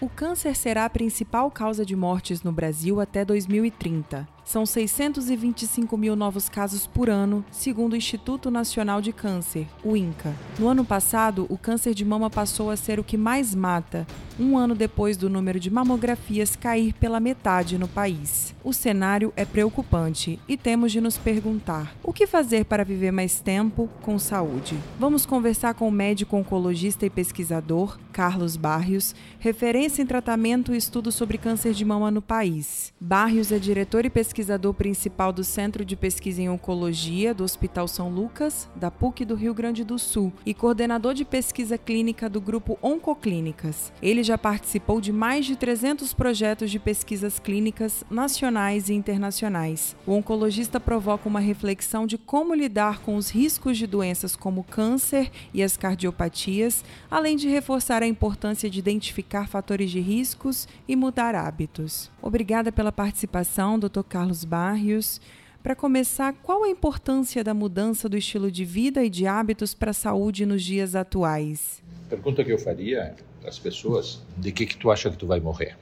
O câncer será a principal causa de mortes no Brasil até 2030. São 625 mil novos casos por ano, segundo o Instituto Nacional de Câncer, o INCA. No ano passado, o câncer de mama passou a ser o que mais mata, um ano depois do número de mamografias cair pela metade no país. O cenário é preocupante e temos de nos perguntar: o que fazer para viver mais tempo com saúde? Vamos conversar com o médico oncologista e pesquisador Carlos Barrios, referência em tratamento e estudo sobre câncer de mama no país. Barrios é diretor e pesquisador pesquisador principal do Centro de Pesquisa em Oncologia do Hospital São Lucas, da PUC do Rio Grande do Sul, e coordenador de pesquisa clínica do grupo Oncoclínicas. Ele já participou de mais de 300 projetos de pesquisas clínicas nacionais e internacionais. O oncologista provoca uma reflexão de como lidar com os riscos de doenças como câncer e as cardiopatias, além de reforçar a importância de identificar fatores de riscos e mudar hábitos. Obrigada pela participação, Dr. Carlos Carlos Barrios. Para começar, qual a importância da mudança do estilo de vida e de hábitos para a saúde nos dias atuais? A pergunta que eu faria às pessoas, de que que tu acha que tu vai morrer?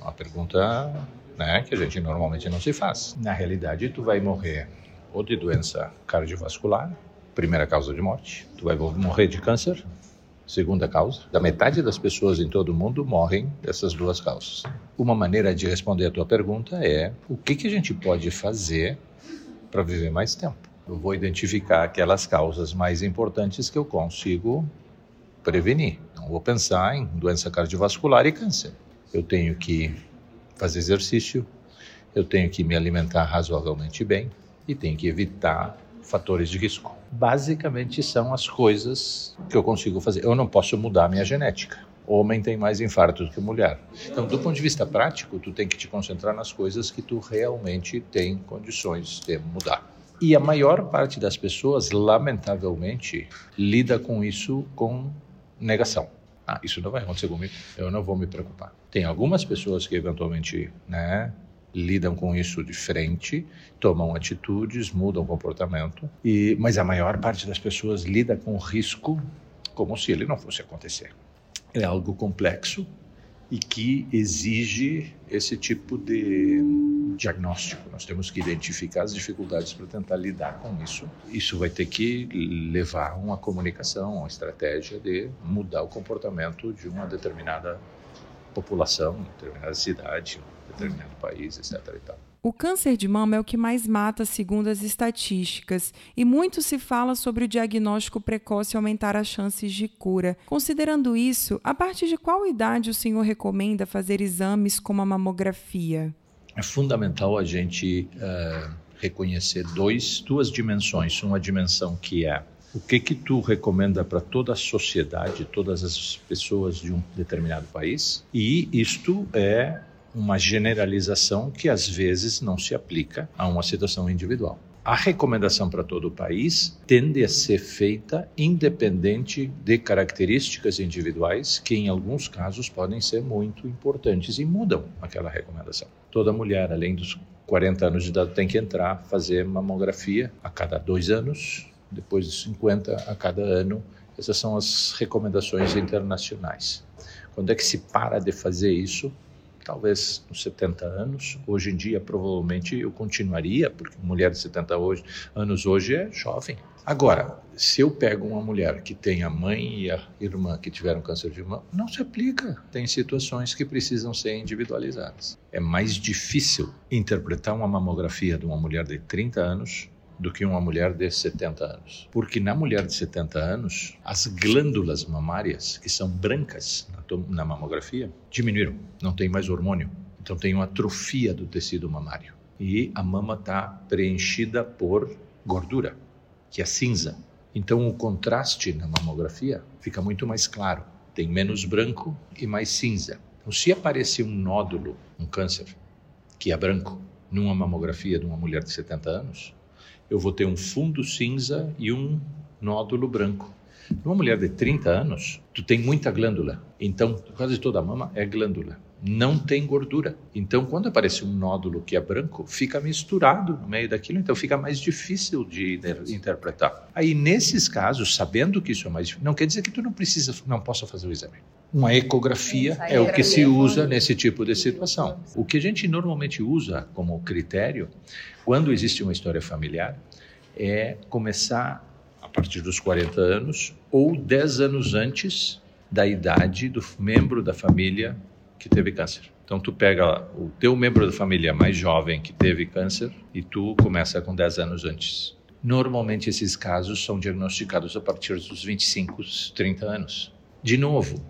Uma pergunta né, que a gente normalmente não se faz. Na realidade, tu vai morrer ou de doença cardiovascular, primeira causa de morte, tu vai morrer de câncer, segunda causa. Da metade das pessoas em todo o mundo morrem dessas duas causas. Uma maneira de responder a tua pergunta é o que, que a gente pode fazer para viver mais tempo. Eu vou identificar aquelas causas mais importantes que eu consigo prevenir. Não vou pensar em doença cardiovascular e câncer. Eu tenho que fazer exercício, eu tenho que me alimentar razoavelmente bem e tenho que evitar fatores de risco. Basicamente são as coisas que eu consigo fazer. Eu não posso mudar a minha genética. Homem tem mais infarto do que mulher. Então, do ponto de vista prático, tu tem que te concentrar nas coisas que tu realmente tem condições de mudar. E a maior parte das pessoas, lamentavelmente, lida com isso com negação. Ah, isso não vai acontecer comigo, eu não vou me preocupar. Tem algumas pessoas que eventualmente, né, lidam com isso de frente, tomam atitudes, mudam comportamento, e, mas a maior parte das pessoas lida com o risco como se ele não fosse acontecer. É algo complexo e que exige esse tipo de diagnóstico. Nós temos que identificar as dificuldades para tentar lidar com isso. Isso vai ter que levar a uma comunicação, uma estratégia de mudar o comportamento de uma determinada população, uma determinada cidade, determinado país, etc. O câncer de mama é o que mais mata, segundo as estatísticas, e muito se fala sobre o diagnóstico precoce aumentar as chances de cura. Considerando isso, a partir de qual idade o senhor recomenda fazer exames como a mamografia? É fundamental a gente uh, reconhecer dois, duas dimensões. Uma dimensão que é o que que tu recomenda para toda a sociedade, todas as pessoas de um determinado país? E isto é uma generalização que às vezes não se aplica a uma situação individual. A recomendação para todo o país tende a ser feita independente de características individuais que, em alguns casos, podem ser muito importantes e mudam aquela recomendação. Toda mulher, além dos 40 anos de idade, tem que entrar, fazer mamografia a cada dois anos, depois de 50 a cada ano. Essas são as recomendações internacionais. Quando é que se para de fazer isso? talvez nos 70 anos. Hoje em dia, provavelmente, eu continuaria, porque mulher de 70 hoje, anos hoje é jovem. Agora, se eu pego uma mulher que tem a mãe e a irmã que tiveram câncer de mama, não se aplica. Tem situações que precisam ser individualizadas. É mais difícil interpretar uma mamografia de uma mulher de 30 anos do que uma mulher de 70 anos. Porque na mulher de 70 anos, as glândulas mamárias, que são brancas na mamografia, diminuíram, não tem mais hormônio. Então tem uma atrofia do tecido mamário. E a mama está preenchida por gordura, que é cinza. Então o contraste na mamografia fica muito mais claro. Tem menos branco e mais cinza. Então, se aparecer um nódulo, um câncer, que é branco, numa mamografia de uma mulher de 70 anos, eu vou ter um fundo cinza e um nódulo branco. Numa mulher de 30 anos, tu tem muita glândula. Então, quase toda a mama é glândula. Não tem gordura. Então, quando aparece um nódulo que é branco, fica misturado no meio daquilo, então fica mais difícil de interpretar. Aí, nesses casos, sabendo que isso é mais difícil, não quer dizer que tu não precisa, não possa fazer o exame. Uma ecografia é o que se usa nesse tipo de situação. O que a gente normalmente usa como critério, quando existe uma história familiar, é começar a partir dos 40 anos ou 10 anos antes da idade do membro da família que teve câncer. Então tu pega o teu membro da família mais jovem que teve câncer e tu começa com 10 anos antes. Normalmente esses casos são diagnosticados a partir dos 25, 30 anos. De novo,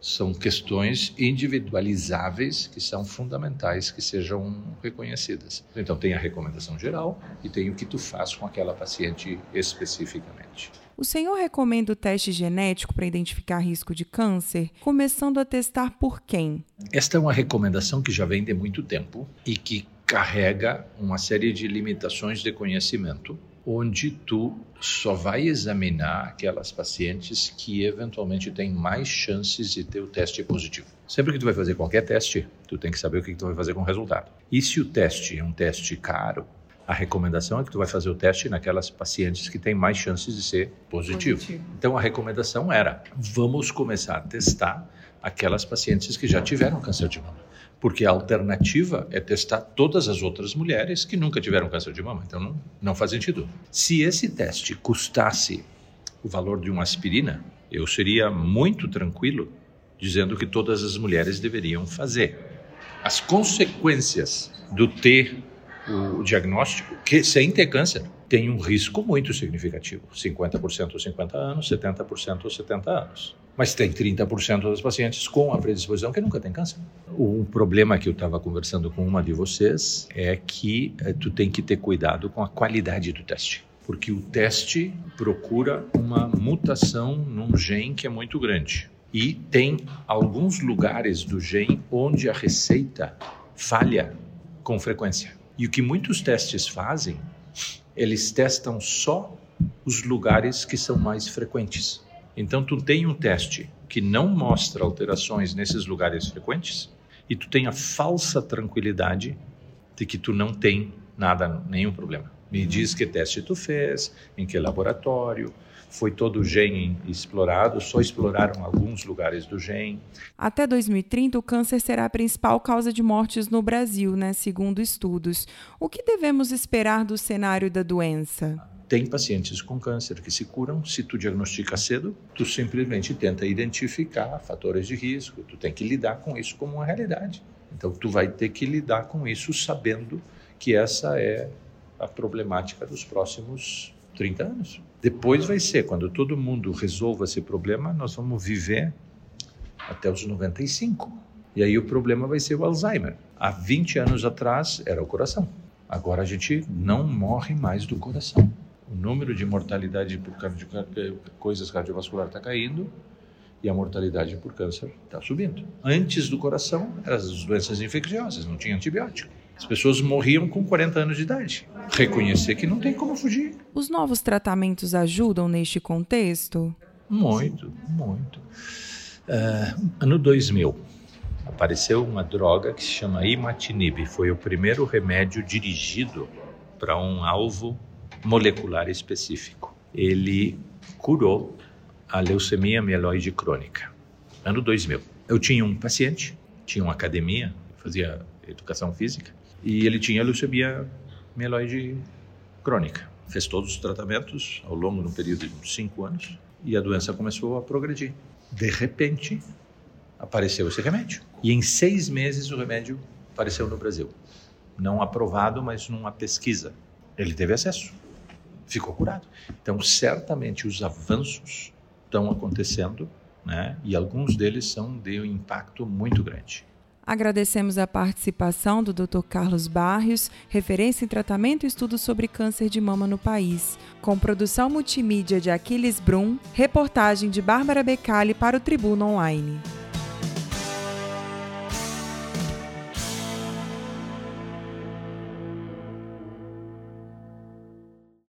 são questões individualizáveis que são fundamentais que sejam reconhecidas. Então tem a recomendação geral e tem o que tu faz com aquela paciente especificamente. O senhor recomenda o teste genético para identificar risco de câncer, começando a testar por quem? Esta é uma recomendação que já vem de muito tempo e que carrega uma série de limitações de conhecimento onde tu só vai examinar aquelas pacientes que eventualmente têm mais chances de ter o teste positivo. Sempre que tu vai fazer qualquer teste, tu tem que saber o que tu vai fazer com o resultado. E se o teste é um teste caro, a recomendação é que tu vai fazer o teste naquelas pacientes que têm mais chances de ser positivo. positivo. Então a recomendação era: vamos começar a testar aquelas pacientes que já tiveram câncer de mama porque a alternativa é testar todas as outras mulheres que nunca tiveram câncer de mama. Então não, não faz sentido. Se esse teste custasse o valor de uma aspirina, eu seria muito tranquilo dizendo que todas as mulheres deveriam fazer. As consequências do ter o diagnóstico, que sem ter câncer, tem um risco muito significativo: 50% aos 50 anos, 70% aos 70 anos. Mas tem 30% dos pacientes com a predisposição que nunca tem câncer. O problema que eu estava conversando com uma de vocês é que é, tu tem que ter cuidado com a qualidade do teste. Porque o teste procura uma mutação num gene que é muito grande. E tem alguns lugares do gene onde a receita falha com frequência. E o que muitos testes fazem, eles testam só os lugares que são mais frequentes. Então, tu tem um teste que não mostra alterações nesses lugares frequentes e tu tem a falsa tranquilidade de que tu não tem nada, nenhum problema. Me diz que teste tu fez, em que laboratório, foi todo o gene explorado, só exploraram alguns lugares do gene. Até 2030, o câncer será a principal causa de mortes no Brasil, né, segundo estudos. O que devemos esperar do cenário da doença? Tem pacientes com câncer que se curam, se tu diagnostica cedo, tu simplesmente tenta identificar fatores de risco, tu tem que lidar com isso como uma realidade. Então tu vai ter que lidar com isso sabendo que essa é a problemática dos próximos 30 anos. Depois vai ser, quando todo mundo resolva esse problema, nós vamos viver até os 95. E aí o problema vai ser o Alzheimer. Há 20 anos atrás era o coração. Agora a gente não morre mais do coração o número de mortalidade por coisas cardiovasculares está caindo e a mortalidade por câncer está subindo. Antes do coração, eram as doenças infecciosas, não tinha antibiótico. As pessoas morriam com 40 anos de idade. Reconhecer que não tem como fugir. Os novos tratamentos ajudam neste contexto? Muito, muito. Uh, ano 2000, apareceu uma droga que se chama imatinib. Foi o primeiro remédio dirigido para um alvo molecular específico. Ele curou a leucemia mieloide crônica. Ano 2000. Eu tinha um paciente, tinha uma academia, fazia educação física, e ele tinha leucemia mieloide crônica. Fez todos os tratamentos ao longo de um período de cinco anos e a doença começou a progredir. De repente, apareceu esse remédio. E em seis meses o remédio apareceu no Brasil. Não aprovado, mas numa pesquisa. Ele teve acesso ficou curado. Então, certamente os avanços estão acontecendo, né? E alguns deles são de um impacto muito grande. Agradecemos a participação do Dr. Carlos Barrios, referência em tratamento e estudo sobre câncer de mama no país, com produção multimídia de Aquiles Brum, reportagem de Bárbara Becali para o Tribuno Online.